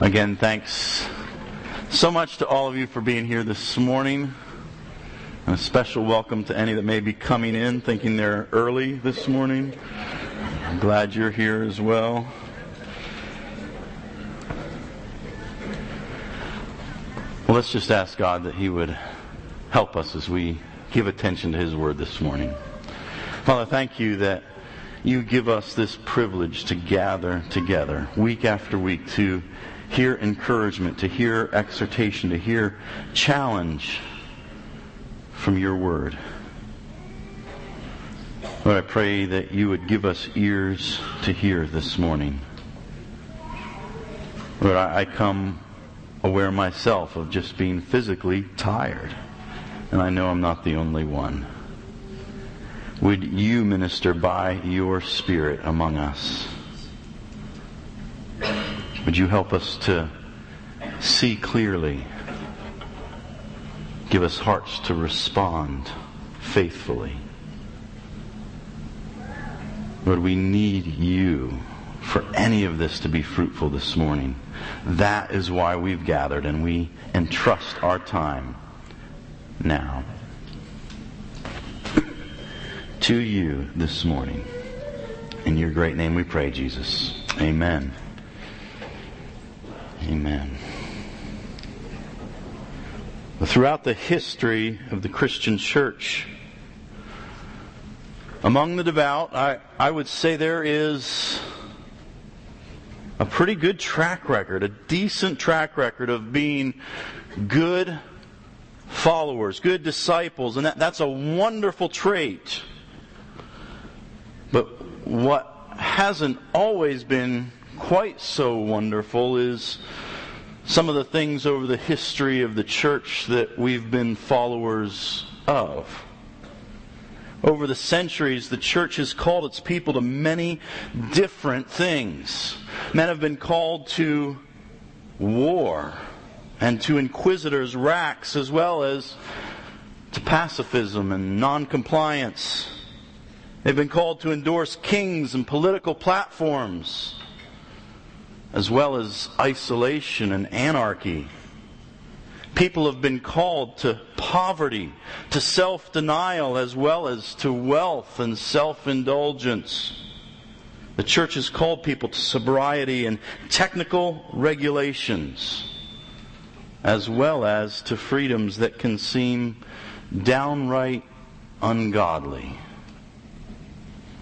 Again, thanks so much to all of you for being here this morning. And a special welcome to any that may be coming in thinking they're early this morning. I'm glad you're here as well. Well, let's just ask God that He would help us as we give attention to His Word this morning. Father, thank you that you give us this privilege to gather together week after week to hear encouragement, to hear exhortation, to hear challenge from your word. Lord, I pray that you would give us ears to hear this morning. Lord, I, come aware myself of just being physically tired, and I know I'm not the only one. Would you minister by your Spirit among us? Would you help us to see clearly? Give us hearts to respond faithfully. Lord, we need you for any of this to be fruitful this morning. That is why we've gathered and we entrust our time now to you this morning. In your great name we pray, Jesus. Amen. Amen. Throughout the history of the Christian church, among the devout, I, I would say there is a pretty good track record, a decent track record of being good followers, good disciples, and that, that's a wonderful trait. But what hasn't always been quite so wonderful is some of the things over the history of the church that we've been followers of. Over the centuries, the church has called its people to many different things. Men have been called to war and to inquisitors' racks as well as to pacifism and noncompliance. They've been called to endorse kings and political platforms as well as isolation and anarchy. People have been called to poverty, to self denial, as well as to wealth and self indulgence. The church has called people to sobriety and technical regulations, as well as to freedoms that can seem downright ungodly.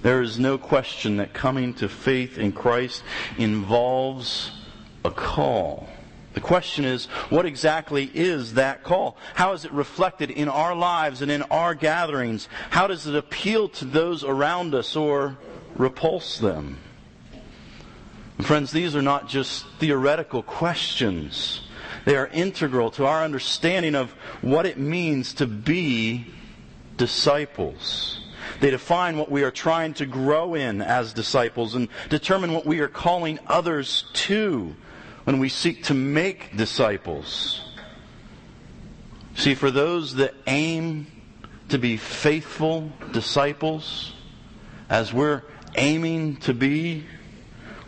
There is no question that coming to faith in Christ involves a call. The question is, what exactly is that call? How is it reflected in our lives and in our gatherings? How does it appeal to those around us or repulse them? friends, these are not just theoretical questions. They are integral to our understanding of what it means to be disciples. They define what we are trying to grow in as disciples and determine what we are calling others to when we seek to make disciples. See, for those that aim to be faithful disciples, as we're aiming to be,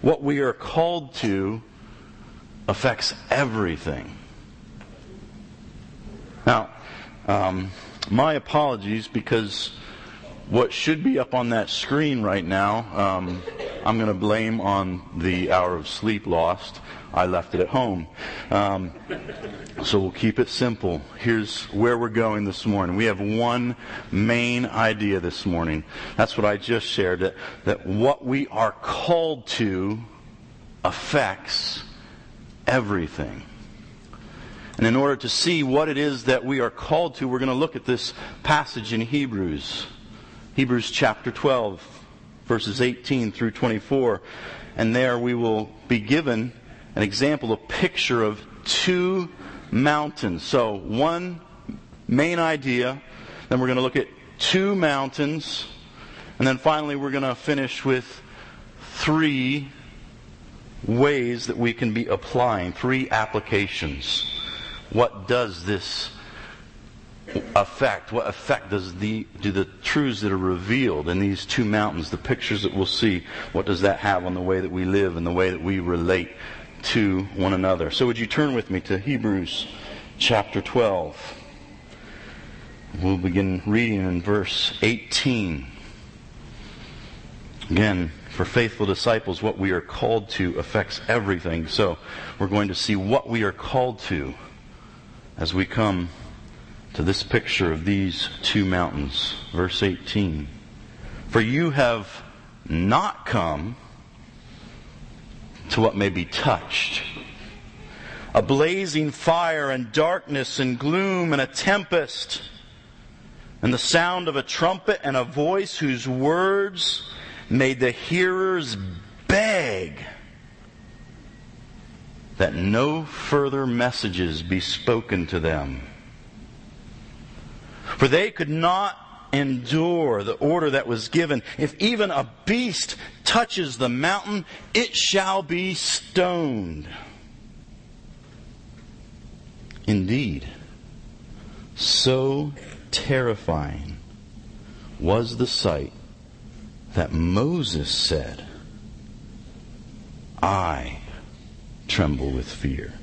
what we are called to affects everything. Now, um, my apologies because what should be up on that screen right now, um, I'm going to blame on the hour of sleep lost. I left it at home. Um, so we'll keep it simple. Here's where we're going this morning. We have one main idea this morning. That's what I just shared, that, that what we are called to affects everything. And in order to see what it is that we are called to, we're going to look at this passage in Hebrews. Hebrews chapter 12, verses 18 through 24. And there we will be given an example, a picture of two mountains. So, one main idea, then we're going to look at two mountains, and then finally we're going to finish with three ways that we can be applying, three applications. What does this effect, what effect does the, do the truths that are revealed in these two mountains, the pictures that we'll see, what does that have on the way that we live and the way that we relate to one another. So would you turn with me to Hebrews chapter 12? We'll begin reading in verse 18. Again, for faithful disciples, what we are called to affects everything. So we're going to see what we are called to as we come to this picture of these two mountains. Verse 18. For you have not come to what may be touched. A blazing fire and darkness and gloom and a tempest and the sound of a trumpet and a voice whose words made the hearers beg that no further messages be spoken to them. For they could not endure the order that was given. If even a beast touches the mountain, it shall be stoned. Indeed, so terrifying was the sight that Moses said, I tremble with fear.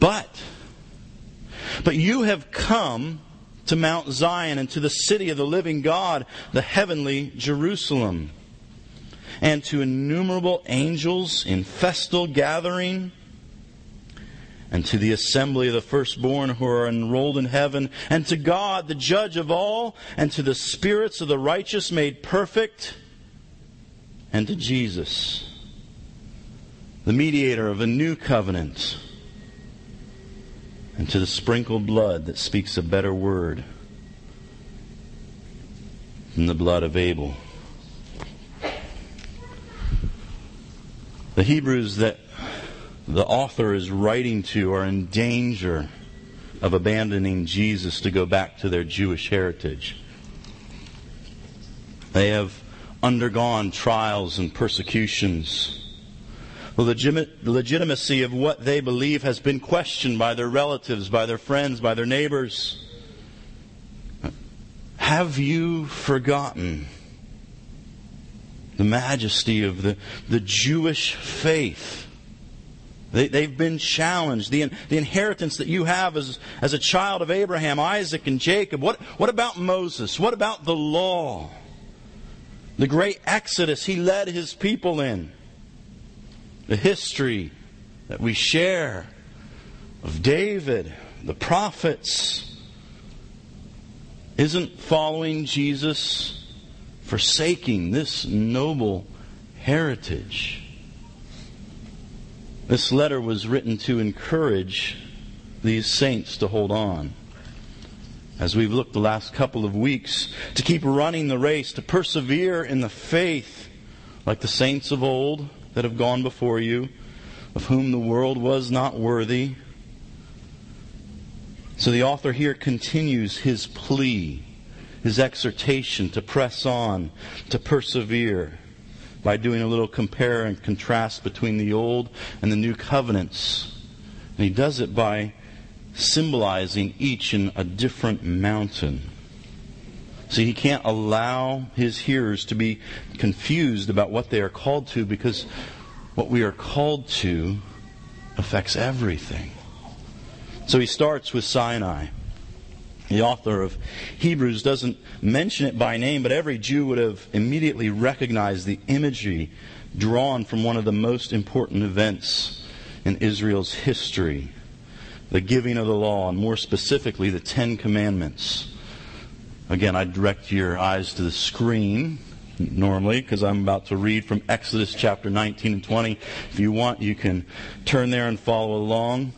But, but you have come to Mount Zion and to the city of the living God, the heavenly Jerusalem, and to innumerable angels in festal gathering, and to the assembly of the firstborn who are enrolled in heaven, and to God, the judge of all, and to the spirits of the righteous made perfect, and to Jesus, the mediator of a new covenant and to the sprinkled blood that speaks a better word than the blood of Abel. The Hebrews that the author is writing to are in danger of abandoning Jesus to go back to their Jewish heritage. They have undergone trials and persecutions legit- legitimacy of what they believe has been questioned by their relatives, by their friends, by their neighbors. Have you forgotten the majesty of the, the Jewish faith? They, they've been challenged. The, the inheritance that you have as, as a child of Abraham, Isaac, and Jacob. What, what about Moses? What about the law? The great exodus he led his people in the history that we share of David, the prophets, isn't following Jesus forsaking this noble heritage. This letter was written to encourage these saints to hold on. As we've looked the last couple of weeks, to keep running the race, to persevere in the faith like the saints of old, that have gone before you, of whom the world was not worthy. So the author here continues his plea, his exhortation to press on, to persevere, by doing a little compare and contrast between the old and the new covenants. And he does it by symbolizing each in a different mountain. See, he can't allow his hearers to be confused about what they are called to because what we are called to affects everything. So he starts with Sinai. The author of Hebrews doesn't mention it by name, but every Jew would have immediately recognized the imagery drawn from one of the most important events in Israel's history the giving of the law, and more specifically, the Ten Commandments. Again, I direct your eyes to the screen normally because I'm about to read from Exodus chapter 19 and 20. If you want, you can turn there and follow along.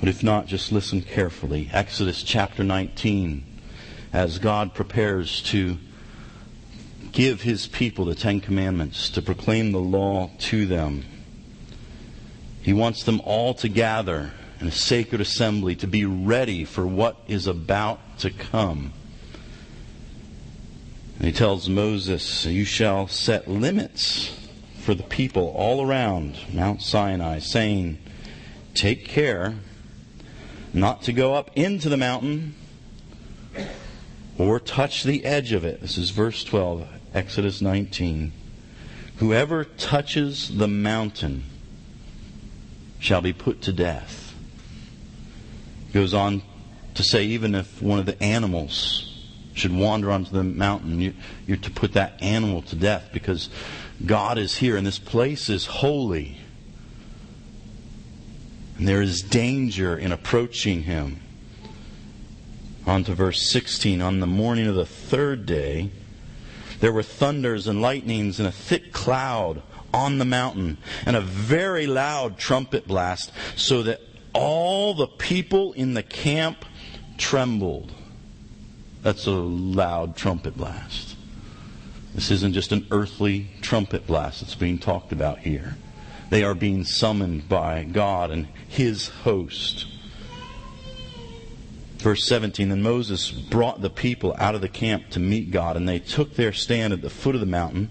But if not, just listen carefully. Exodus chapter 19, as God prepares to give his people the Ten Commandments, to proclaim the law to them. He wants them all to gather in a sacred assembly to be ready for what is about to come. And he tells Moses, You shall set limits for the people all around Mount Sinai, saying, Take care not to go up into the mountain or touch the edge of it. This is verse 12, Exodus 19. Whoever touches the mountain shall be put to death. Goes on to say, even if one of the animals should wander onto the mountain, you, you're to put that animal to death because God is here and this place is holy. And there is danger in approaching him. On to verse 16. On the morning of the third day, there were thunders and lightnings and a thick cloud on the mountain and a very loud trumpet blast, so that all the people in the camp trembled. That's a loud trumpet blast. This isn't just an earthly trumpet blast that's being talked about here. They are being summoned by God and His host. Verse 17 Then Moses brought the people out of the camp to meet God, and they took their stand at the foot of the mountain.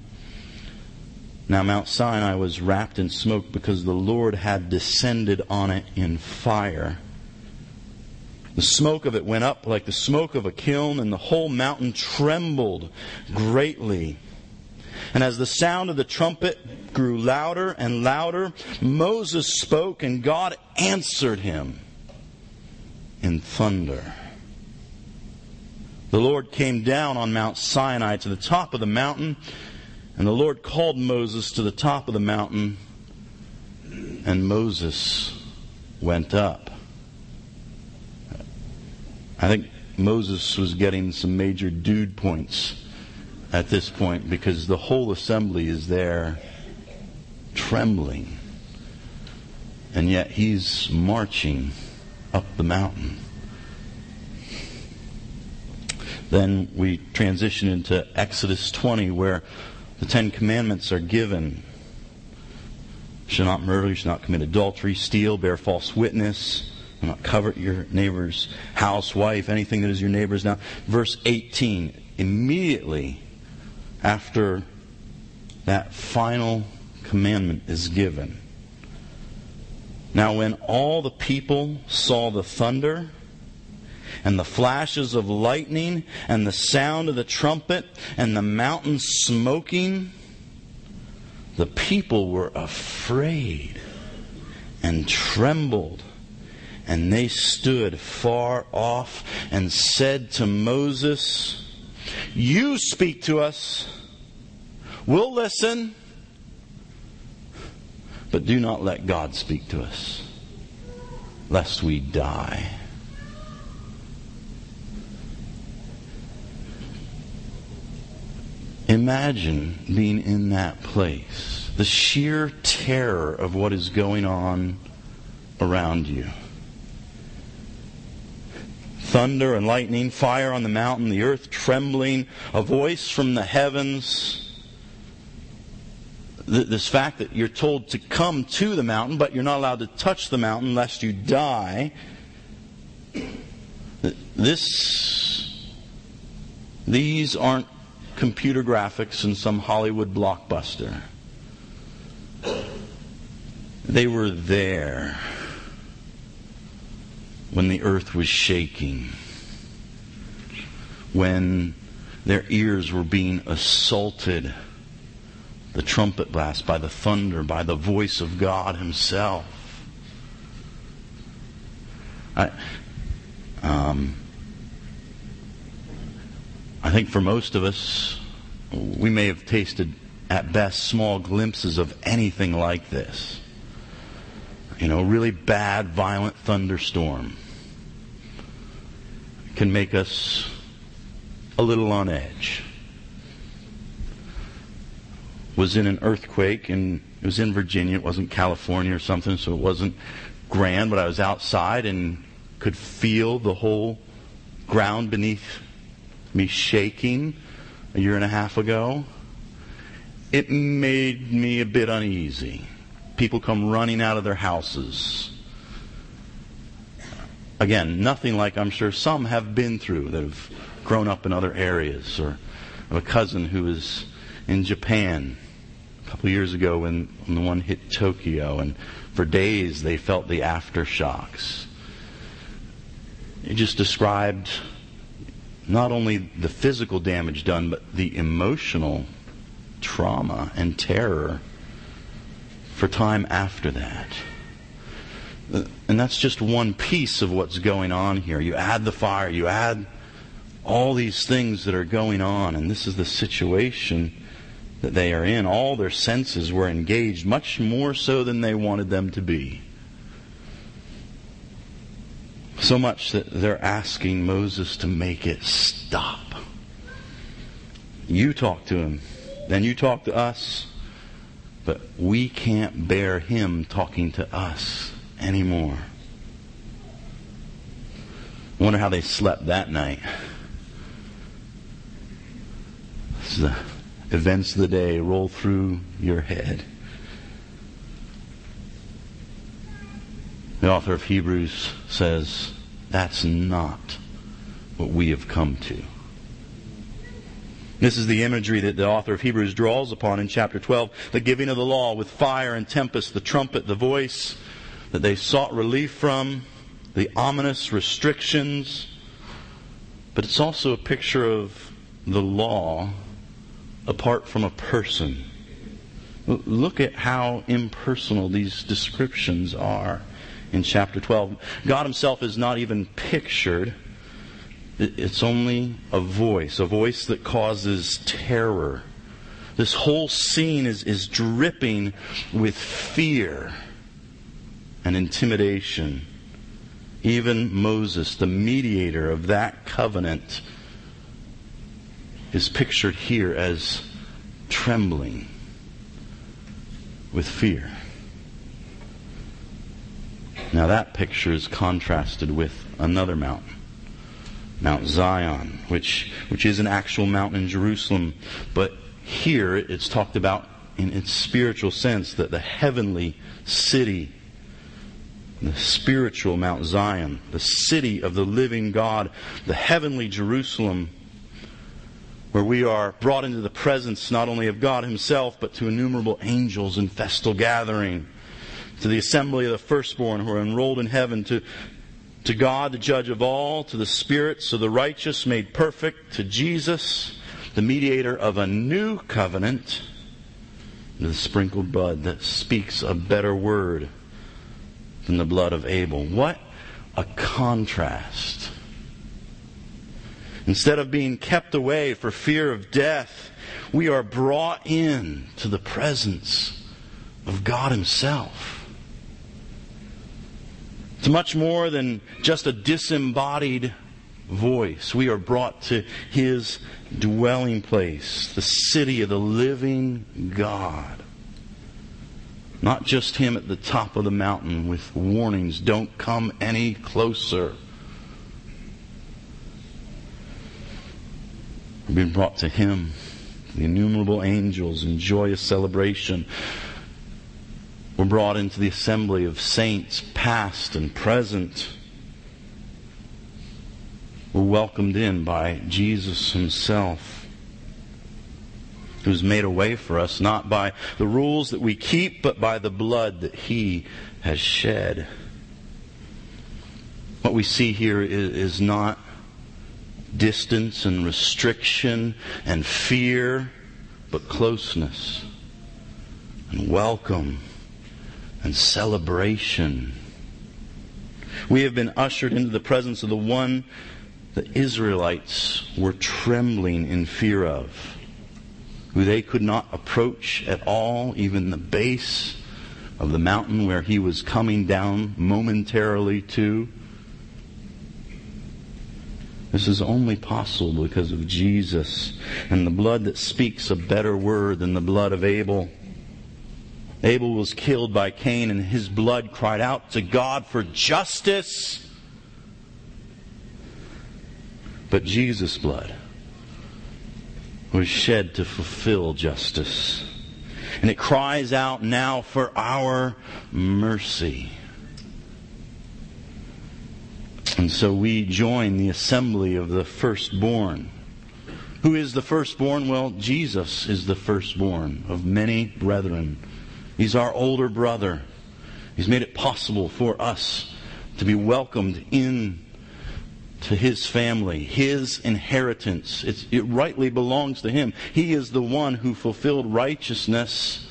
Now, Mount Sinai was wrapped in smoke because the Lord had descended on it in fire. The smoke of it went up like the smoke of a kiln, and the whole mountain trembled greatly. And as the sound of the trumpet grew louder and louder, Moses spoke, and God answered him in thunder. The Lord came down on Mount Sinai to the top of the mountain, and the Lord called Moses to the top of the mountain, and Moses went up. I think Moses was getting some major dude points at this point because the whole assembly is there trembling. And yet he's marching up the mountain. Then we transition into Exodus 20, where the Ten Commandments are given. Shall not murder, shall not commit adultery, steal, bear false witness, do not covet your neighbor's house, wife, anything that is your neighbor's. Now, verse 18, immediately after that final commandment is given, now, when all the people saw the thunder and the flashes of lightning and the sound of the trumpet and the mountain smoking, the people were afraid and trembled. And they stood far off and said to Moses, You speak to us. We'll listen. But do not let God speak to us, lest we die. Imagine being in that place, the sheer terror of what is going on around you. Thunder and lightning, fire on the mountain, the earth trembling, a voice from the heavens this fact that you're told to come to the mountain, but you're not allowed to touch the mountain lest you die. This, these aren't computer graphics in some Hollywood blockbuster. They were there when the earth was shaking, when their ears were being assaulted the trumpet blast, by the thunder, by the voice of God Himself. I, um, I think for most of us, we may have tasted at best small glimpses of anything like this. You know, really bad, violent thunderstorm can make us a little on edge was in an earthquake, and it was in Virginia. It wasn't California or something, so it wasn't grand, but I was outside and could feel the whole ground beneath me shaking a year and a half ago. It made me a bit uneasy. People come running out of their houses. Again, nothing like I'm sure some have been through that have grown up in other areas, or a cousin who was in Japan a couple of years ago when, when the one hit Tokyo, and for days they felt the aftershocks. He just described not only the physical damage done, but the emotional trauma and terror for time after that. And that's just one piece of what's going on here. You add the fire, you add all these things that are going on, and this is the situation that they are in. All their senses were engaged, much more so than they wanted them to be. So much that they're asking Moses to make it stop. You talk to him, then you talk to us, but we can't bear him talking to us anymore. Wonder how they slept that night. the events of the day roll through your head. The author of Hebrews says, that's not what we have come to. This is the imagery that the author of Hebrews draws upon in chapter 12. The giving of the law with fire and tempest, the trumpet, the voice that they sought relief from, the ominous restrictions. But it's also a picture of the law apart from a person. Look at how impersonal these descriptions are in chapter 12. God Himself is not even pictured. It's only a voice, a voice that causes terror. This whole scene is, is dripping with fear and intimidation. Even Moses, the mediator of that covenant, is pictured here as trembling with fear. Now that picture is contrasted with another mountain, Mount Zion, which, which is an actual mountain in Jerusalem, but here it's talked about in its spiritual sense that the heavenly city, the spiritual Mount Zion, the city of the living God, the heavenly Jerusalem, where we are brought into the presence not only of God Himself, but to innumerable angels in festal gathering, to the assembly of the firstborn who are enrolled in heaven, to, to God, the judge of all, to the spirits of the righteous made perfect, to Jesus, the mediator of a new covenant, to the sprinkled blood that speaks a better word than the blood of Abel. What a contrast Instead of being kept away for fear of death, we are brought in to the presence of God Himself. It's much more than just a disembodied voice. We are brought to His dwelling place, the city of the living God. Not just Him at the top of the mountain with warnings, don't come any closer. We've been brought to Him. The innumerable angels in joyous celebration were brought into the assembly of saints, past and present. Were welcomed in by Jesus Himself, who's made a way for us, not by the rules that we keep, but by the blood that He has shed. What we see here is, is not distance and restriction and fear, but closeness and welcome and celebration. We have been ushered into the presence of the one the Israelites were trembling in fear of, who they could not approach at all, even the base of the mountain where he was coming down momentarily to. This is only possible because of Jesus and the blood that speaks a better word than the blood of Abel. Abel was killed by Cain and his blood cried out to God for justice. But Jesus' blood was shed to fulfill justice. And it cries out now for our mercy. And so we join the assembly of the firstborn. Who is the firstborn? Well, Jesus is the firstborn of many brethren. He's our older brother. He's made it possible for us to be welcomed in to his family, his inheritance. It's, it rightly belongs to him. He is the one who fulfilled righteousness,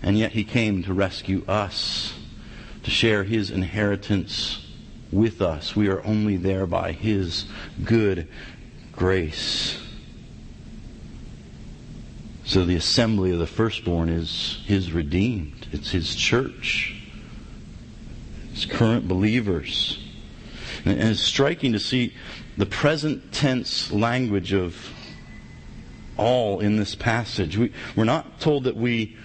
and yet he came to rescue us, to share his inheritance with us. We are only there by his good grace. So the assembly of the firstborn is his redeemed. It's his church. His current believers. And it's striking to see the present tense language of all in this passage. We, we're not told that we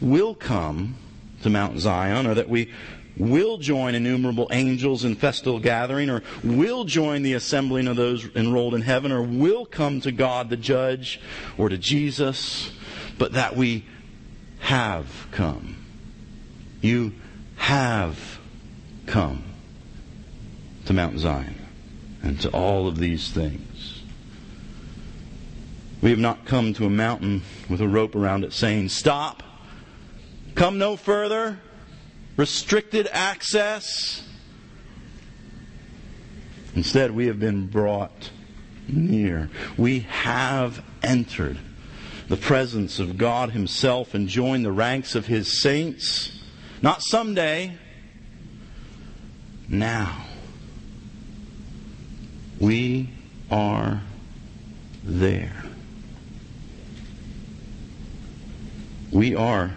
will come to Mount Zion or that we will join innumerable angels in festal gathering, or will join the assembling of those enrolled in heaven, or will come to God the judge, or to Jesus, but that we have come. You have come to Mount Zion and to all of these things. We have not come to a mountain with a rope around it saying, Stop, come no further, restricted access. Instead, we have been brought near. We have entered the presence of God Himself and joined the ranks of His saints. Not someday, now. We are there. We are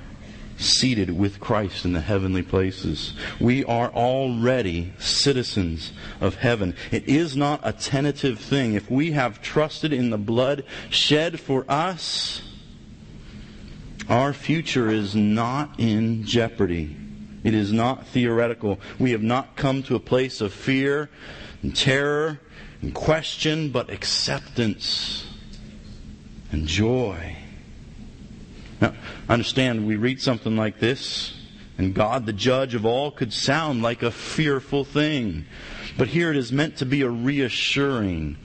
seated with Christ in the heavenly places. We are already citizens of heaven. It is not a tentative thing. If we have trusted in the blood shed for us, our future is not in jeopardy. It is not theoretical. We have not come to a place of fear and terror and question, but acceptance and joy. Now, understand, we read something like this, and God, the judge of all, could sound like a fearful thing. But here it is meant to be a reassuring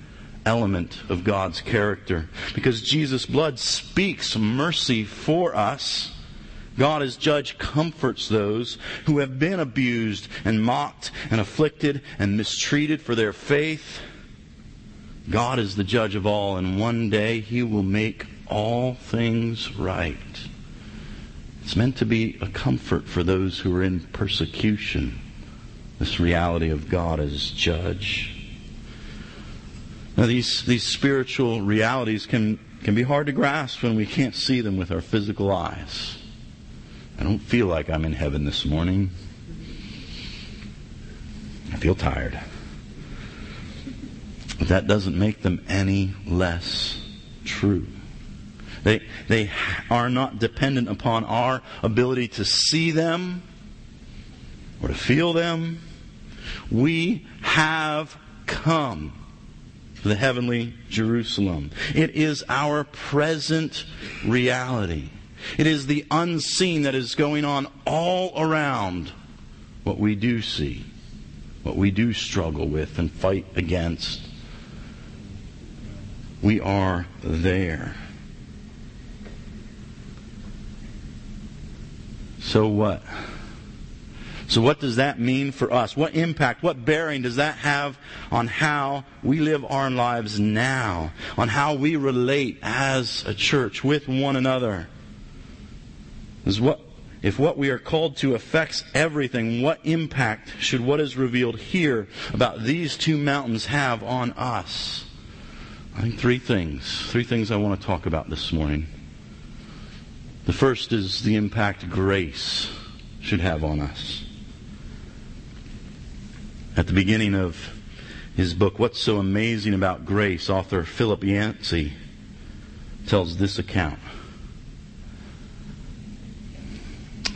element of God's character. Because Jesus' blood speaks mercy for us. God as judge comforts those who have been abused and mocked and afflicted and mistreated for their faith. God is the judge of all, and one day he will make all things right. It's meant to be a comfort for those who are in persecution, this reality of God as judge. Now, these, these spiritual realities can, can be hard to grasp when we can't see them with our physical eyes. I don't feel like I'm in heaven this morning. I feel tired. But that doesn't make them any less true. They, they are not dependent upon our ability to see them or to feel them. We have come to the heavenly Jerusalem. It is our present reality. It is the unseen that is going on all around what we do see, what we do struggle with and fight against. We are there. So what? So, what does that mean for us? What impact, what bearing does that have on how we live our lives now? On how we relate as a church with one another? Is what, if what we are called to affects everything, what impact should what is revealed here about these two mountains have on us? I think three things. Three things I want to talk about this morning. The first is the impact grace should have on us. At the beginning of his book, What's So Amazing About Grace, author Philip Yancey tells this account.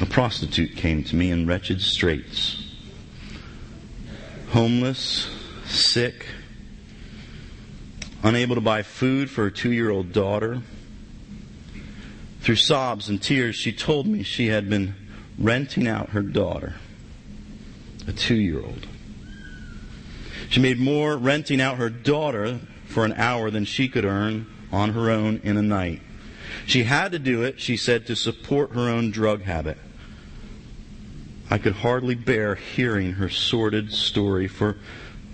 A prostitute came to me in wretched straits, homeless, sick, unable to buy food for her two year old daughter through sobs and tears, she told me she had been renting out her daughter, a two year old. She made more renting out her daughter for an hour than she could earn on her own in a night. She had to do it, she said, to support her own drug habit. I could hardly bear hearing her sordid story, for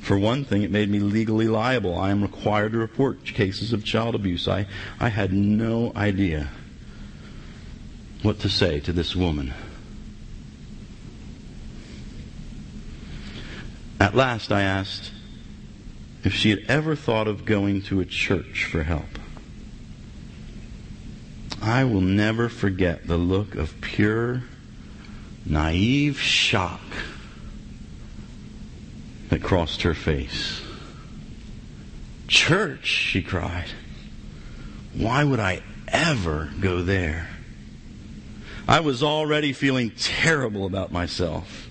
For one thing, it made me legally liable. I am required to report cases of child abuse. I, I had no idea what to say to this woman. At last, I asked if she had ever thought of going to a church for help. I will never forget the look of pure, naive shock that crossed her face. Church, she cried. Why would I ever go there? I was already feeling terrible about myself.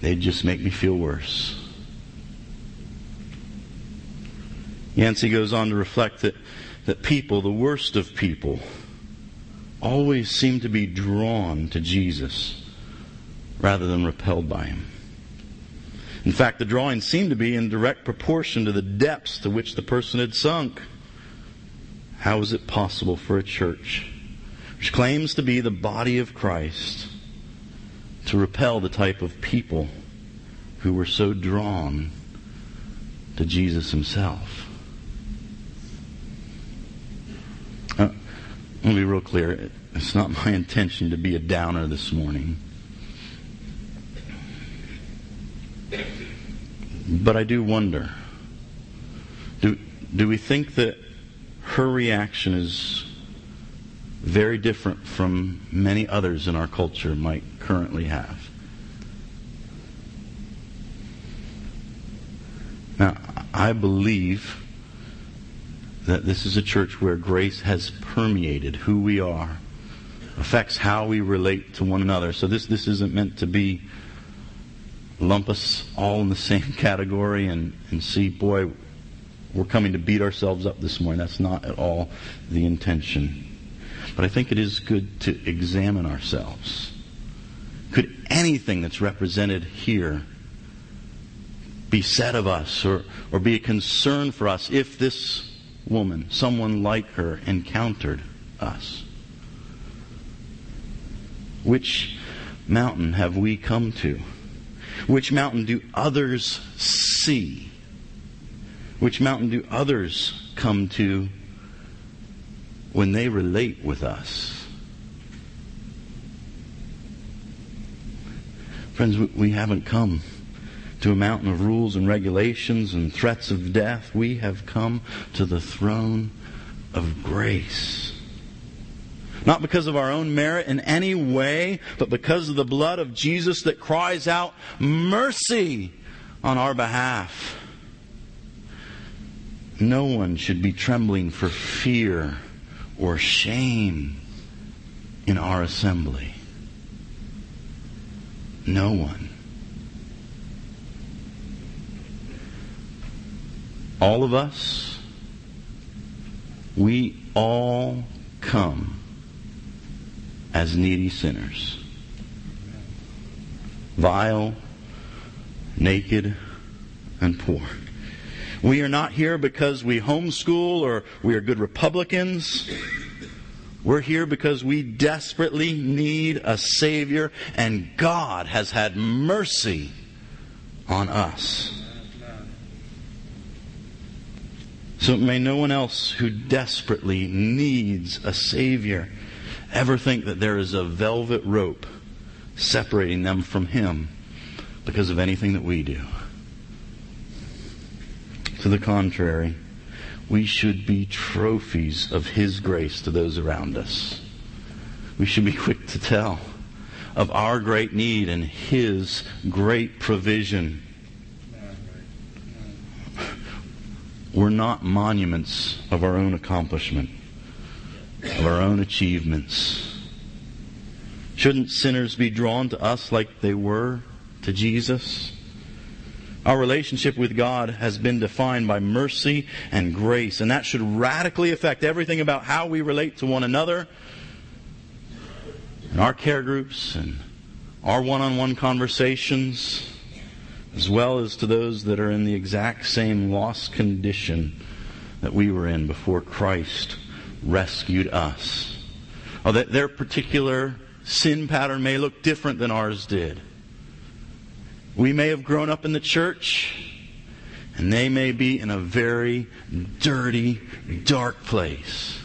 They'd just make me feel worse. Yancey goes on to reflect that, that people, the worst of people, always seem to be drawn to Jesus rather than repelled by him. In fact, the drawing seemed to be in direct proportion to the depths to which the person had sunk. How is it possible for a church which claims to be the body of Christ to repel the type of people who were so drawn to Jesus himself? Uh, let me be real clear. It's not my intention to be a downer this morning. But I do wonder do, do we think that her reaction is very different from many others in our culture might currently have? Now, I believe that this is a church where grace has permeated who we are, affects how we relate to one another. So this, this isn't meant to be lump us all in the same category and, and see, boy, we're coming to beat ourselves up this morning. That's not at all the intention. But I think it is good to examine ourselves. Could anything that's represented here be said of us or, or be a concern for us if this woman, someone like her, encountered us? Which mountain have we come to? Which mountain do others see? Which mountain do others come to when they relate with us? Friends, we haven't come to a mountain of rules and regulations and threats of death. We have come to the throne of grace. Not because of our own merit in any way, but because of the blood of Jesus that cries out mercy on our behalf. No one should be trembling for fear or shame in our assembly. No one. All of us, we all come as needy sinners. Vile, naked, and poor. We are not here because we homeschool or we are good Republicans. We're here because we desperately need a Savior, and God has had mercy on us. So may no one else who desperately needs a Savior ever think that there is a velvet rope separating them from Him because of anything that we do. To the contrary, we should be trophies of His grace to those around us. We should be quick to tell of our great need and His great provision. We're not monuments of our own accomplishment of our own achievements. Shouldn't sinners be drawn to us like they were to Jesus? Our relationship with God has been defined by mercy and grace, and that should radically affect everything about how we relate to one another, in our care groups, and our one on one conversations, as well as to those that are in the exact same lost condition that we were in before Christ rescued us. Oh, that their particular sin pattern may look different than ours did. We may have grown up in the church, and they may be in a very dirty, dark place.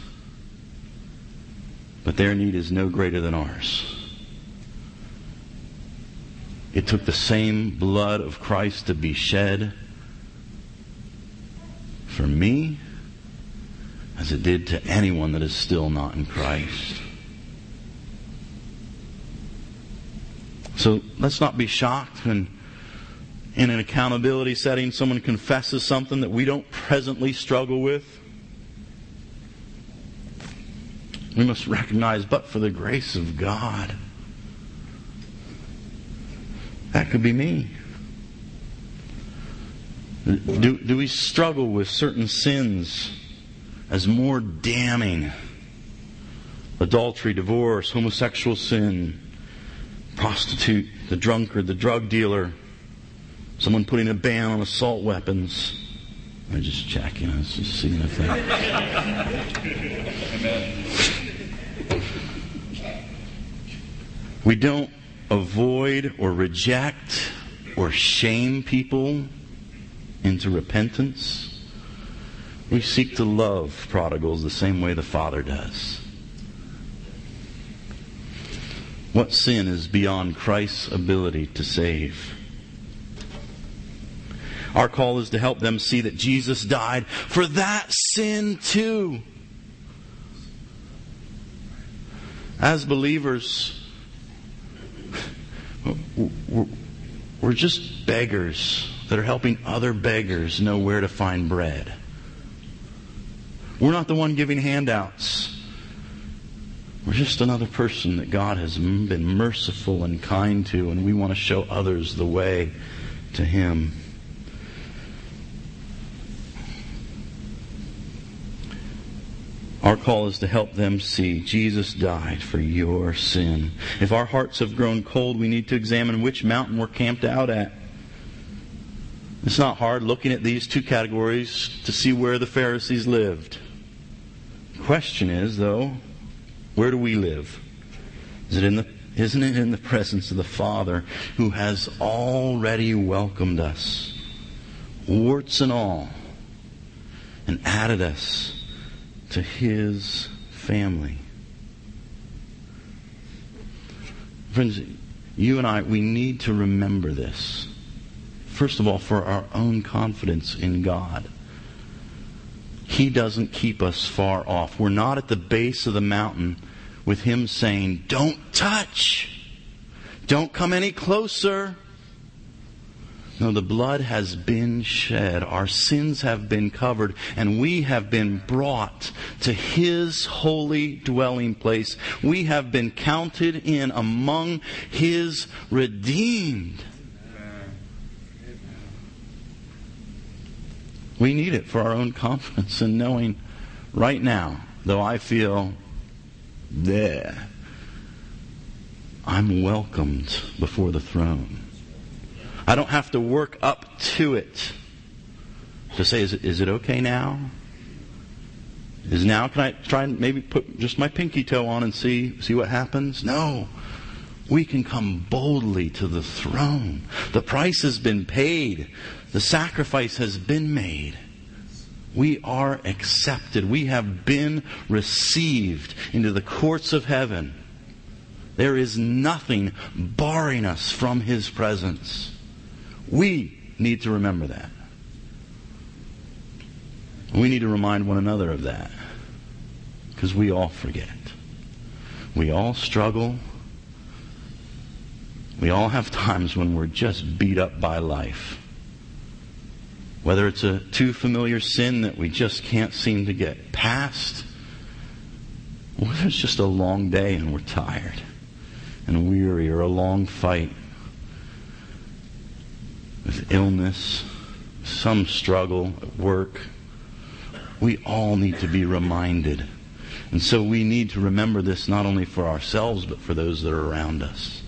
But their need is no greater than ours. It took the same blood of Christ to be shed for me as it did to anyone that is still not in Christ. So let's not be shocked when in an accountability setting someone confesses something that we don't presently struggle with. We must recognize, but for the grace of God, that could be me. Do, do we struggle with certain sins as more damning? Adultery, divorce, homosexual sin, prostitute, the drunkard, the drug dealer, someone putting a ban on assault weapons. I'm just checking. I was just seeing if that. we don't avoid or reject or shame people into repentance. We seek to love prodigals the same way the Father does. What sin is beyond Christ's ability to save? Our call is to help them see that Jesus died for that sin too. As believers, we're just beggars that are helping other beggars know where to find bread. We're not the one giving handouts. We're just another person that God has been merciful and kind to, and we want to show others the way to Him. Our call is to help them see Jesus died for your sin. If our hearts have grown cold, we need to examine which mountain we're camped out at. It's not hard looking at these two categories to see where the Pharisees lived. The question is, though, where do we live? Is it in the, isn't it in the presence of the Father who has already welcomed us, warts and all, and added us to His family? Friends, you and I, we need to remember this. First of all, for our own confidence in God. He doesn't keep us far off. We're not at the base of the mountain with Him saying, Don't touch. Don't come any closer. No, the blood has been shed. Our sins have been covered, and we have been brought to His holy dwelling place. We have been counted in among His redeemed. We need it for our own confidence in knowing right now, though I feel there, I'm welcomed before the throne. I don't have to work up to it to say, is it, is it okay now? Is now, can I try and maybe put just my pinky toe on and see, see what happens? No. We can come boldly to the throne. The price has been paid. The sacrifice has been made. We are accepted. We have been received into the courts of heaven. There is nothing barring us from His presence. We need to remember that. We need to remind one another of that. Because we all forget. We all struggle. We all have times when we're just beat up by life. Whether it's a too familiar sin that we just can't seem to get past, or whether it's just a long day and we're tired and weary, or a long fight with illness, some struggle at work, we all need to be reminded. And so we need to remember this not only for ourselves, but for those that are around us.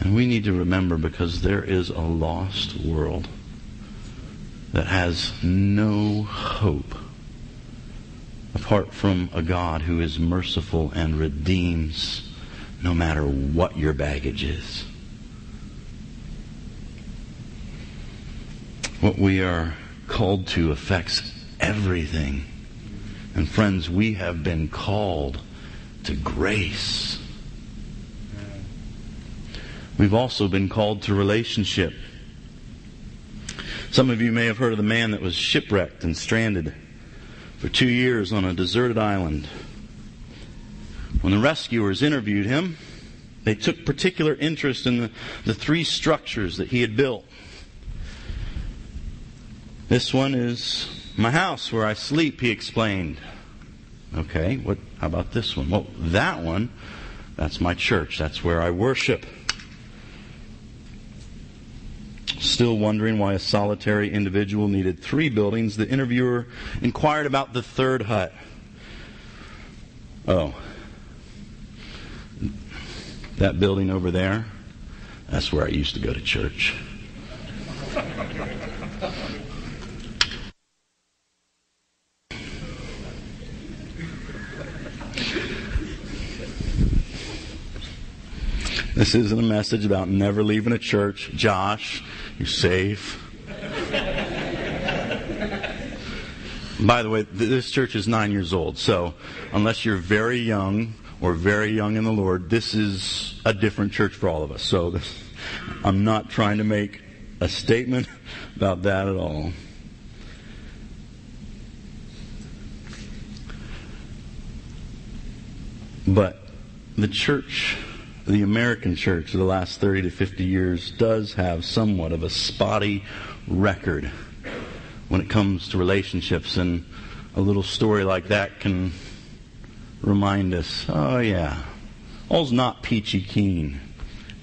And we need to remember because there is a lost world that has no hope apart from a God who is merciful and redeems no matter what your baggage is. What we are called to affects everything. And friends, we have been called to grace. We've also been called to relationship. Some of you may have heard of the man that was shipwrecked and stranded for two years on a deserted island. When the rescuers interviewed him, they took particular interest in the, the three structures that he had built. This one is my house where I sleep, he explained. Okay, what how about this one? Well, that one, that's my church. That's where I worship. Still wondering why a solitary individual needed three buildings, the interviewer inquired about the third hut. Oh. That building over there, that's where I used to go to church. This isn't a message about never leaving a church. Josh, you're safe. By the way, this church is nine years old, so unless you're very young or very young in the Lord, this is a different church for all of us. So this, I'm not trying to make a statement about that at all. But the church the American church of the last 30 to 50 years does have somewhat of a spotty record when it comes to relationships. And a little story like that can remind us oh, yeah, all's not peachy keen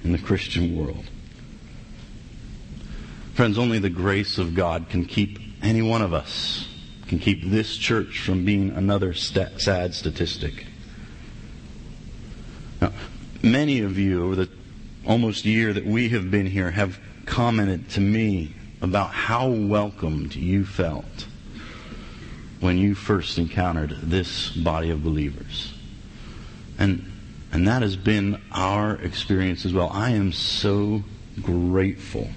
in the Christian world. Friends, only the grace of God can keep any one of us, can keep this church from being another sad statistic. Now, Many of you, over the almost year that we have been here, have commented to me about how welcomed you felt when you first encountered this body of believers. And, and that has been our experience as well. I am so grateful.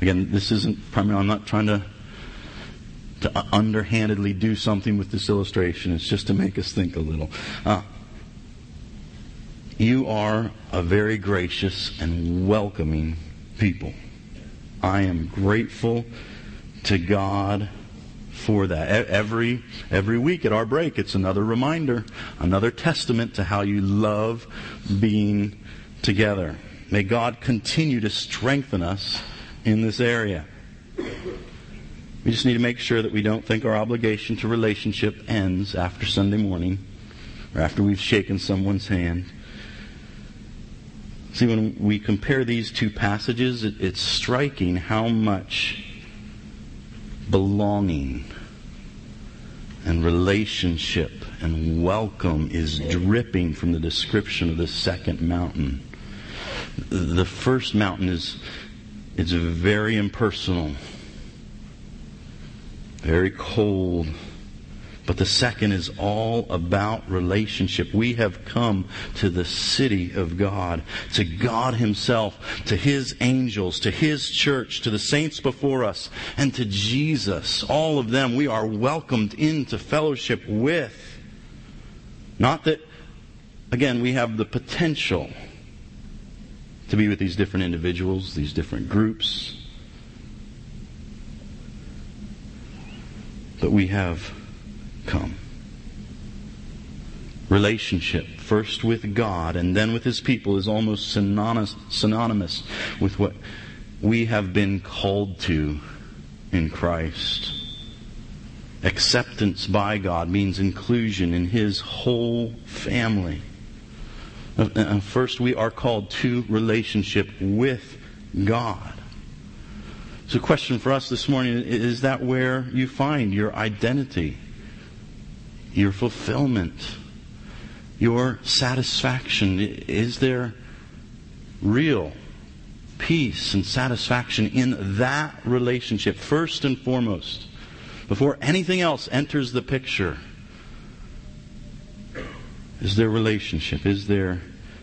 Again, this isn't primarily, I'm not trying to, to underhandedly do something with this illustration. It's just to make us think a little. Uh, you are a very gracious and welcoming people. I am grateful to God for that. Every, every week at our break, it's another reminder, another testament to how you love being together. May God continue to strengthen us in this area. We just need to make sure that we don't think our obligation to relationship ends after Sunday morning or after we've shaken someone's hand. See, when we compare these two passages, it, it's striking how much belonging and relationship and welcome is dripping from the description of the second mountain. The first mountain is it's very impersonal, very cold, but the second is all about relationship. We have come to the city of God, to God Himself, to His angels, to His church, to the saints before us, and to Jesus. All of them we are welcomed into fellowship with. Not that, again, we have the potential to be with these different individuals, these different groups, but we have come. Relationship, first with God and then with His people, is almost synonymous, synonymous with what we have been called to in Christ. Acceptance by God means inclusion in His whole family. Uh, uh, first, we are called to relationship with God. So, question for us this morning is that where you find your identity? Your fulfillment, your satisfaction? Is there real peace and satisfaction in that relationship, first and foremost, before anything else enters the picture? Is there relationship? Is there,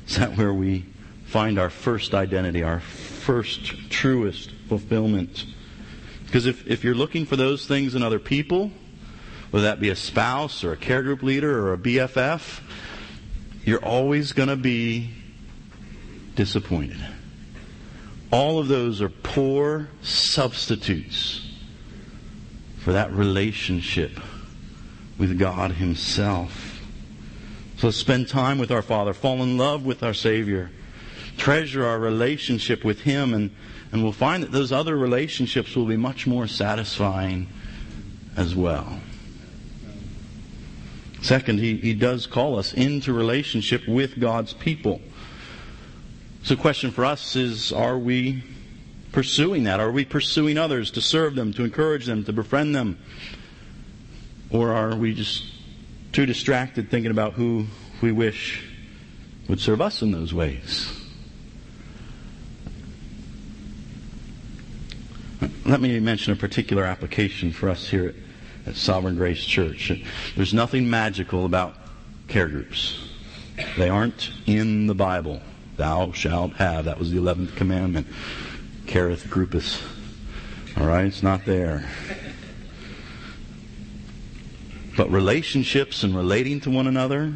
is that where we find our first identity, our first, truest fulfillment? Because if, if you're looking for those things in other people, whether that be a spouse or a care group leader or a BFF, you're always going to be disappointed. All of those are poor substitutes for that relationship with God Himself. So let's spend time with our Father, fall in love with our Savior, treasure our relationship with Him, and, and we'll find that those other relationships will be much more satisfying as well. Second, he, he does call us into relationship with God's people. So, the question for us is are we pursuing that? Are we pursuing others to serve them, to encourage them, to befriend them? Or are we just too distracted thinking about who we wish would serve us in those ways? Let me mention a particular application for us here at, Sovereign Grace Church. There's nothing magical about care groups. They aren't in the Bible. Thou shalt have. That was the 11th commandment. Careth groupus. All right, it's not there. But relationships and relating to one another,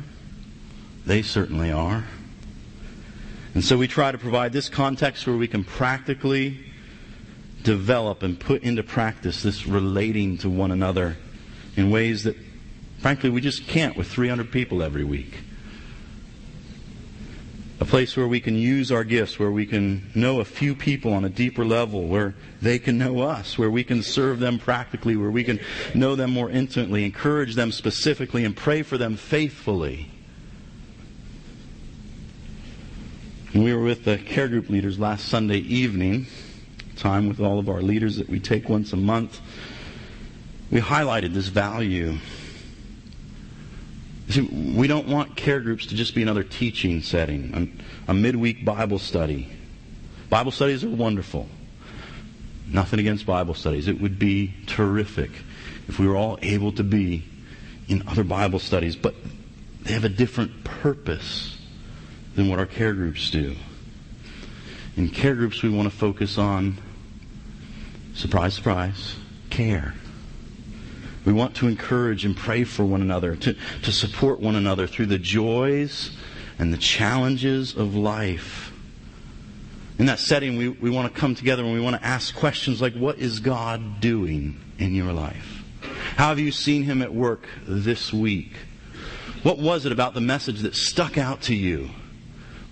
they certainly are. And so we try to provide this context where we can practically develop and put into practice this relating to one another in ways that, frankly, we just can't with 300 people every week. A place where we can use our gifts, where we can know a few people on a deeper level, where they can know us, where we can serve them practically, where we can know them more intimately, encourage them specifically, and pray for them faithfully. we were with the care group leaders last Sunday evening, time with all of our leaders that we take once a month. We highlighted this value See, we don't want care groups to just be another teaching setting, a, a midweek Bible study. Bible studies are wonderful. Nothing against Bible studies. It would be terrific if we were all able to be in other Bible studies, but they have a different purpose than what our care groups do. In care groups, we want to focus on, surprise, surprise, care. We want to encourage and pray for one another, to, to support one another through the joys and the challenges of life. In that setting, we, we want to come together and we want to ask questions like, What is God doing in your life? How have you seen Him at work this week? What was it about the message that stuck out to you?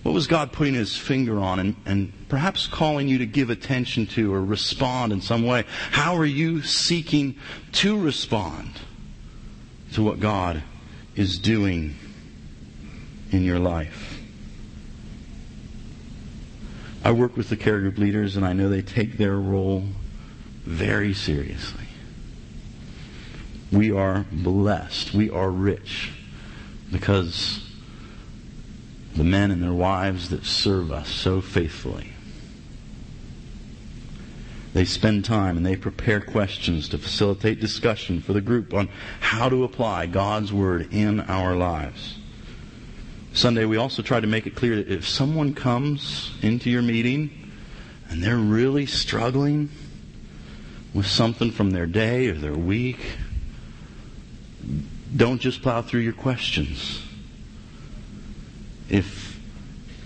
What was God putting his finger on and, and perhaps calling you to give attention to or respond in some way? How are you seeking to respond to what God is doing in your life? I work with the care group leaders and I know they take their role very seriously. We are blessed. We are rich because the men and their wives that serve us so faithfully. They spend time and they prepare questions to facilitate discussion for the group on how to apply God's Word in our lives. Sunday, we also try to make it clear that if someone comes into your meeting and they're really struggling with something from their day or their week, don't just plow through your questions if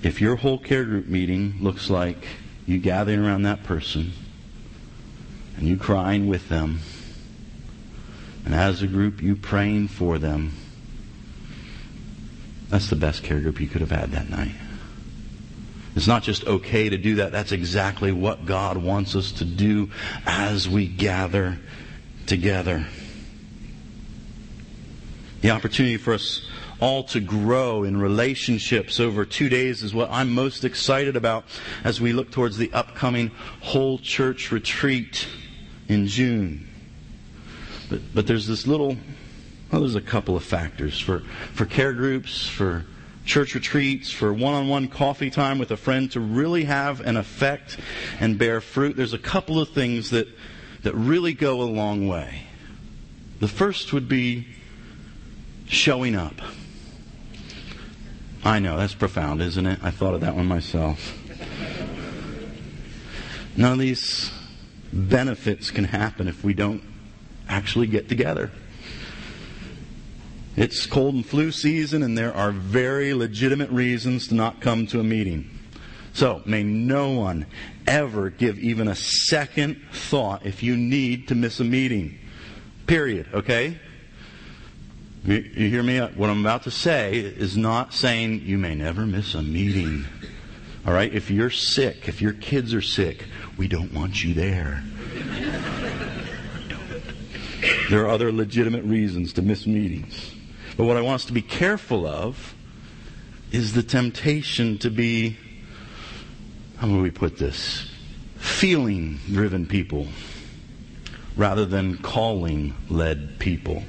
if your whole care group meeting looks like you gathering around that person and you crying with them, and as a group you praying for them, that's the best care group you could have had that night. It's not just okay to do that. That's exactly what God wants us to do as we gather together. The opportunity for us all to grow in relationships over two days is what I'm most excited about as we look towards the upcoming whole church retreat in June. But, but there's this little, well, there's a couple of factors for, for care groups, for church retreats, for one on one coffee time with a friend to really have an effect and bear fruit. There's a couple of things that, that really go a long way. The first would be showing up. I know, that's profound, isn't it? I thought of that one myself. None of these benefits can happen if we don't actually get together. It's cold and flu season, and there are very legitimate reasons to not come to a meeting. So, may no one ever give even a second thought if you need to miss a meeting. Period, okay? You, hear me? What I'm about to say is not saying you may never miss a meeting. All right? If you're sick, if your kids are sick, we don't want you there. there are other legitimate reasons to miss meetings. But what I want us to be careful of is the temptation to be, how do we put this? Feeling driven people rather than calling led people.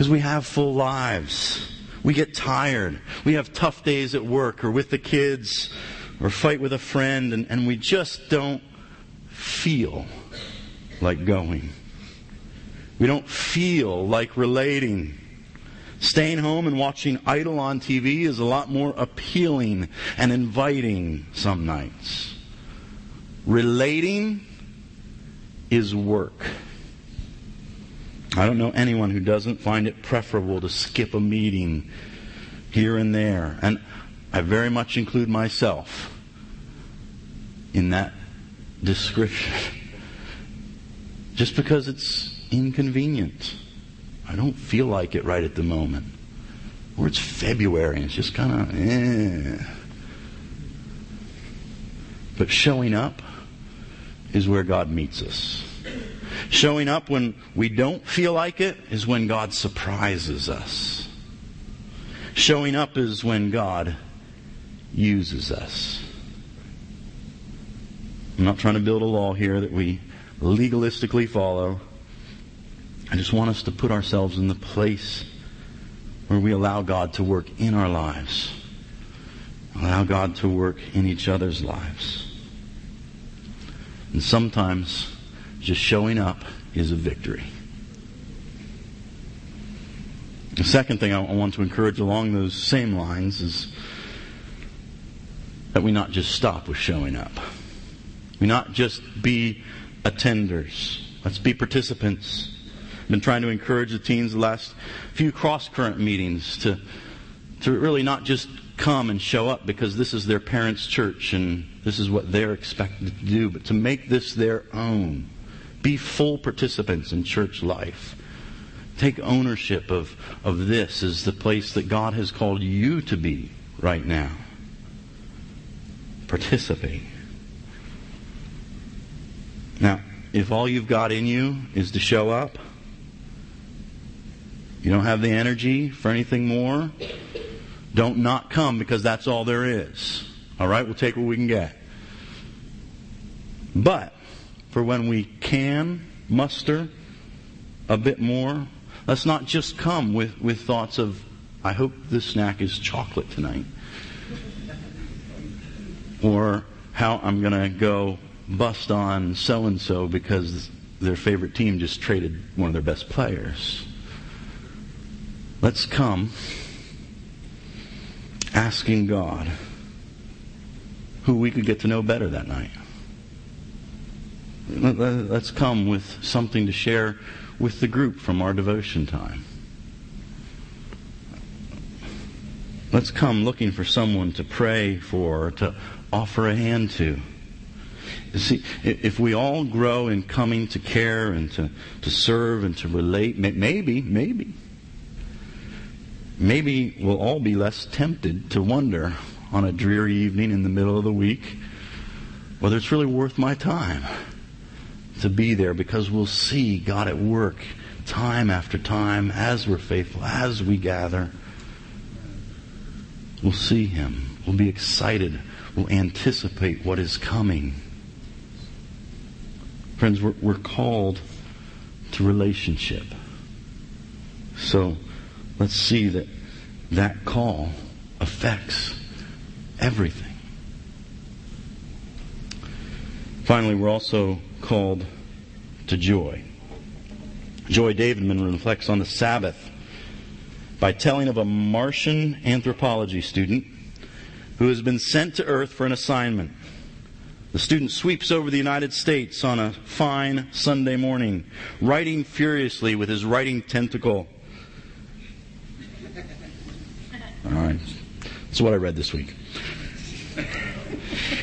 Because we have full lives. We get tired. We have tough days at work or with the kids or fight with a friend, and, and we just don't feel like going. We don't feel like relating. Staying home and watching Idol on TV is a lot more appealing and inviting some nights. Relating is work. I don't know anyone who doesn't find it preferable to skip a meeting here and there. And I very much include myself in that description. Just because it's inconvenient. I don't feel like it right at the moment. Or it's February and it's just kind of, eh. But showing up is where God meets us. Showing up when we don't feel like it is when God surprises us. Showing up is when God uses us. I'm not trying to build a law here that we legalistically follow. I just want us to put ourselves in the place where we allow God to work in our lives, allow God to work in each other's lives. And sometimes just showing up is a victory. The second thing I want to encourage along those same lines is that we not just stop with showing up. We not just be attenders. Let's be participants I've been trying to encourage the teens the last few cross current meetings to to really not just come and show up because this is their parents' church and this is what they're expected to do, but to make this their own. Be full participants in church life. Take ownership of, of this as the place that God has called you to be right now. Participate. Now, if all you've got in you is to show up, you don't have the energy for anything more? Don't not come because that's all there is. All right, we'll take what we can get. But for when we can muster a bit more, let's not just come with, with thoughts of, I hope this snack is chocolate tonight. Or how I'm going to go bust on so and so because their favorite team just traded one of their best players. Let's come asking God who we could get to know better that night. Let's come with something to share with the group from our devotion time. Let's come looking for someone to pray for, to offer a hand to. See, if we all grow in coming to care and to, to serve and to relate, maybe, maybe, maybe we'll all be less tempted to wonder on a dreary evening in the middle of the week whether it's really worth my time to be there because we'll see God at work time after time as we're faithful, as we gather. We'll see Him. We'll be excited. We'll anticipate what is coming. Friends, we're, we're called to relationship. So, let's see that that call affects everything. Finally, we're also called to joy. Joy Davidman reflects on the Sabbath by telling of a Martian anthropology student who has been sent to Earth for an assignment. The student sweeps over the United States on a fine Sunday morning, writing furiously with his writing tentacle. All right. That's what I read this week.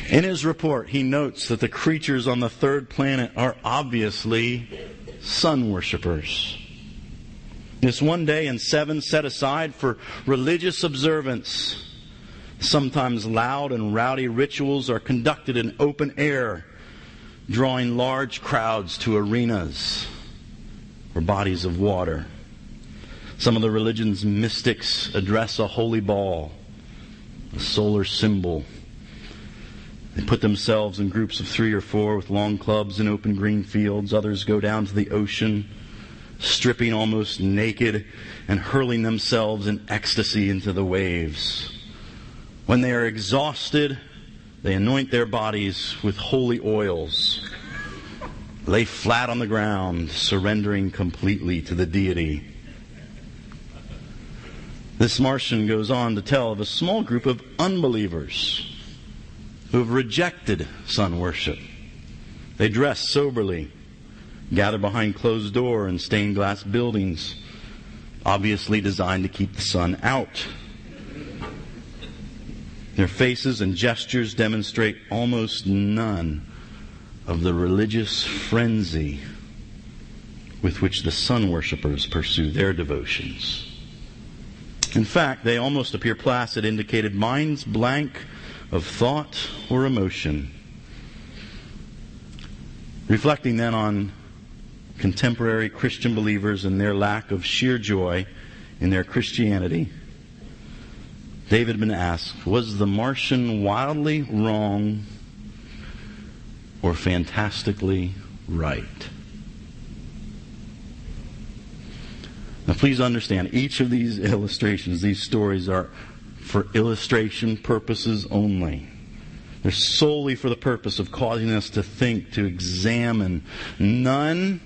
In his report, he notes that the creatures on the third planet are obviously sun worshippers. This one day in seven set aside for religious observance. Sometimes loud and rowdy rituals are conducted in open air, drawing large crowds to arenas or bodies of water. Some of the religion's mystics address a holy ball, a solar symbol. They put themselves in groups of three or four with long clubs in open green fields. Others go down to the ocean, stripping almost naked and hurling themselves in ecstasy into the waves. When they are exhausted, they anoint their bodies with holy oils, lay flat on the ground, surrendering completely to the deity. This Martian goes on to tell of a small group of unbelievers who have rejected sun worship. They dress soberly, gather behind closed door in stained glass buildings, obviously designed to keep the sun out. Their faces and gestures demonstrate almost none of the religious frenzy with which the sun worshippers pursue their devotions. In fact, they almost appear placid, indicated minds blank of thought or emotion. Reflecting then on contemporary Christian believers and their lack of sheer joy in their Christianity, David had been asked, was the Martian wildly wrong or fantastically right? Now, please understand, each of these illustrations, these stories are for illustration purposes only. They're solely for the purpose of causing us to think, to examine. None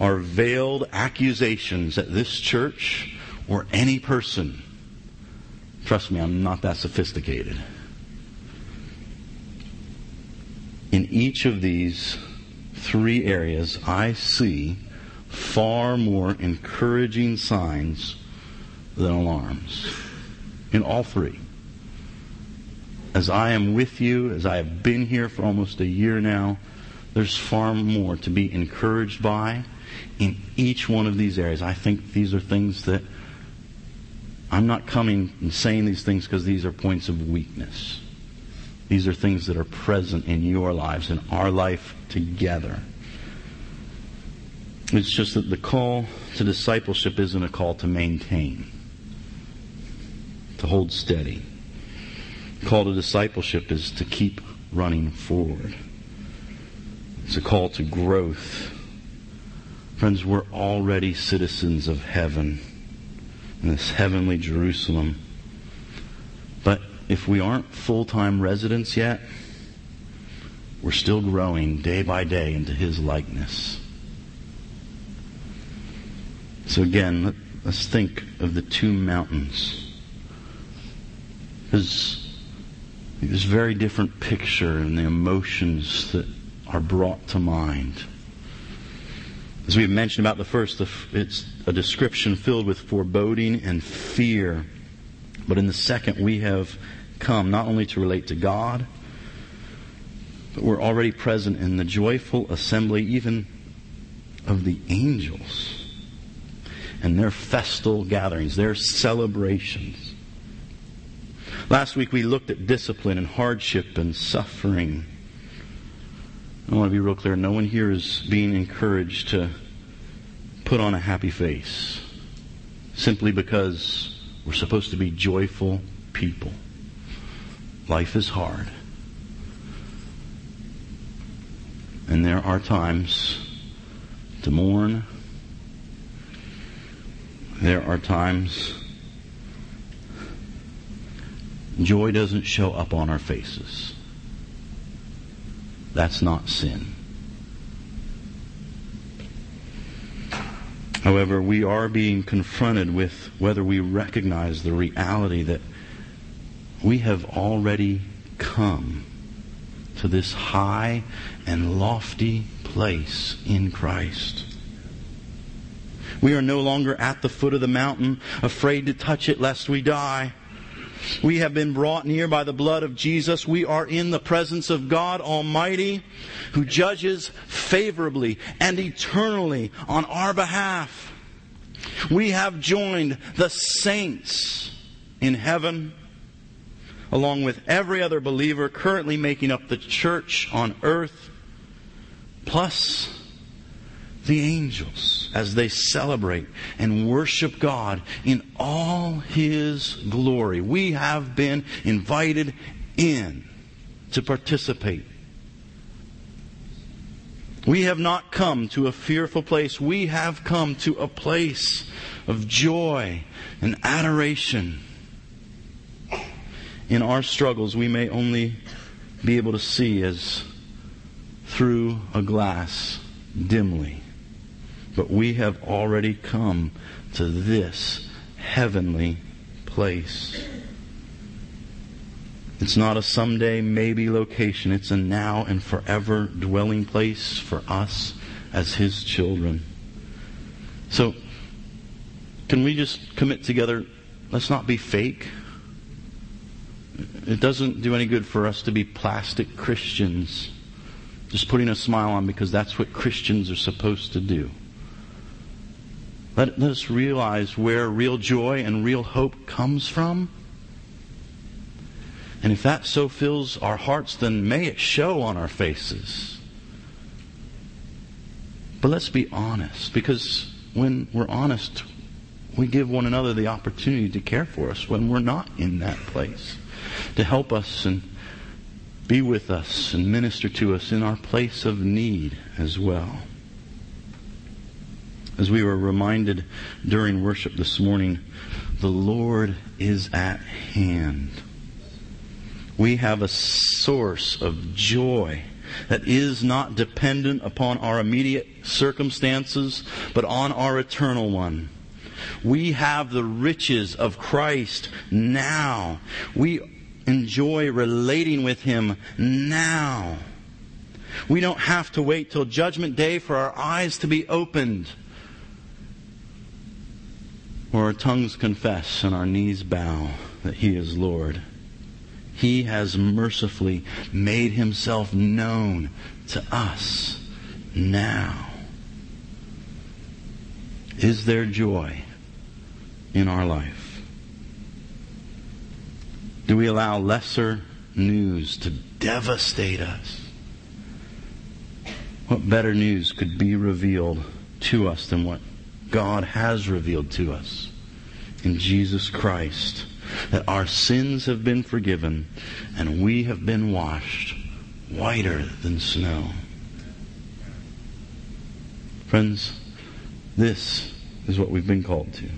are veiled accusations at this church or any person Trust me, I'm not that sophisticated. In each of these three areas, I see far more encouraging signs than alarms. In all three. As I am with you, as I have been here for almost a year now, there's far more to be encouraged by in each one of these areas. I think these are things that I'm not coming and saying these things because these are points of weakness. These are things that are present in your lives, in our life together. It's just that the call to discipleship isn't a call to maintain, to hold steady. The call to discipleship is to keep running forward. It's a call to growth. Friends, we're already citizens of heaven in this heavenly Jerusalem. But if we aren't full time residents yet, we're still growing day by day into His likeness. So again, let, us think of the two mountains. There's, a very different picture and the emotions that are brought to mind. As we've mentioned about the first, it's a description filled with foreboding and fear. But in the second, we have come not only to relate to God, but we're already present in the joyful assembly even of the angels and their festal gatherings, their celebrations. Last week we looked at discipline and hardship and suffering. I want to be real clear. No one here is being encouraged to put on a happy face simply because we're supposed to be joyful people. Life is hard. And there are times to mourn. There are times joy doesn't show up on our faces. That's not sin. However, we are being confronted with whether we recognize the reality that we have already come to this high and lofty place in Christ. We are no longer at the foot of the mountain, afraid to touch it lest we die. We have been brought near by the blood of Jesus. We are in the presence of God Almighty, who judges favorably and eternally on our behalf. We have joined the saints in heaven, along with every other believer currently making up the church on earth, plus the angels as they celebrate and worship God in all His glory. We have been invited in to participate. We have not come to a fearful place. We have come to a place of joy and adoration. In our struggles, we may only be able to see as through a glass dimly but we have already come to this heavenly place. It's not a someday, maybe location. It's a now and forever dwelling place for us as His children. So, can we just commit together? Let's not be fake. It doesn't do any good for us to be plastic Christians, just putting a smile on because that's what Christians are supposed to do. Let, let us realize where real joy and real hope comes from. And if that so fills our hearts, then may it show on our faces. But let's be honest, because when we're honest, we give one another the opportunity to care for us when we're not in that place, to help us and be with us and minister to us in our place of need as well. As we were reminded during worship this morning, the Lord is at hand. We have a source of joy that is not dependent upon our immediate circumstances, but on our eternal one. We have the riches of Christ now. We enjoy relating with Him now. We don't have to wait till Judgment Day for our eyes to be opened where our tongues confess and our knees bow that He is Lord. He has mercifully made Himself known to us now. Is there joy in our life? Do we allow lesser news to devastate us? What better news could be revealed to us than what God has revealed to us in Jesus Christ that our sins have been forgiven and we have been washed whiter than snow. Friends, this is what we've been called to.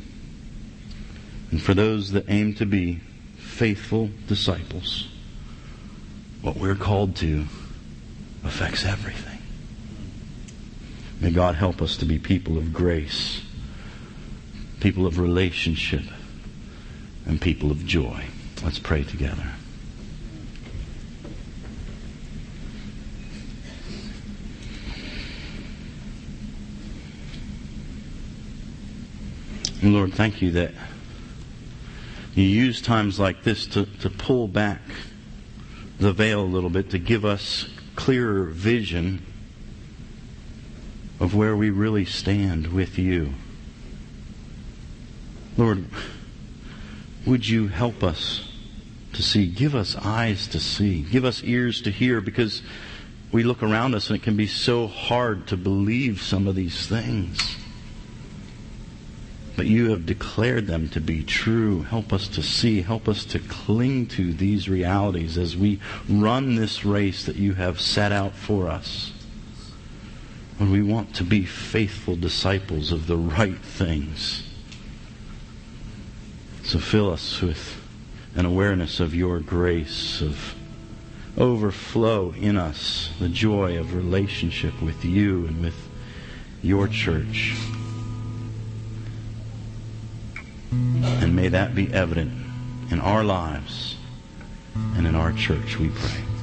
And for those that aim to be faithful disciples, what we're called to affects everything. May God help us to be people of grace people of relationship, and people of joy. Let's pray together. Lord, thank you that you use times like this to, to pull back the veil a little bit, to give us clearer vision of where we really stand with you. Lord, would you help us to see? Give us eyes to see. Give us ears to hear because we look around us and it can be so hard to believe some of these things. But you have declared them to be true. Help us to see. Help us to cling to these realities as we run this race that you have set out for us. When we want to be faithful disciples of the right things. So fill us with an awareness of your grace, of overflow in us the joy of relationship with you and with your church. And may that be evident in our lives and in our church, we pray.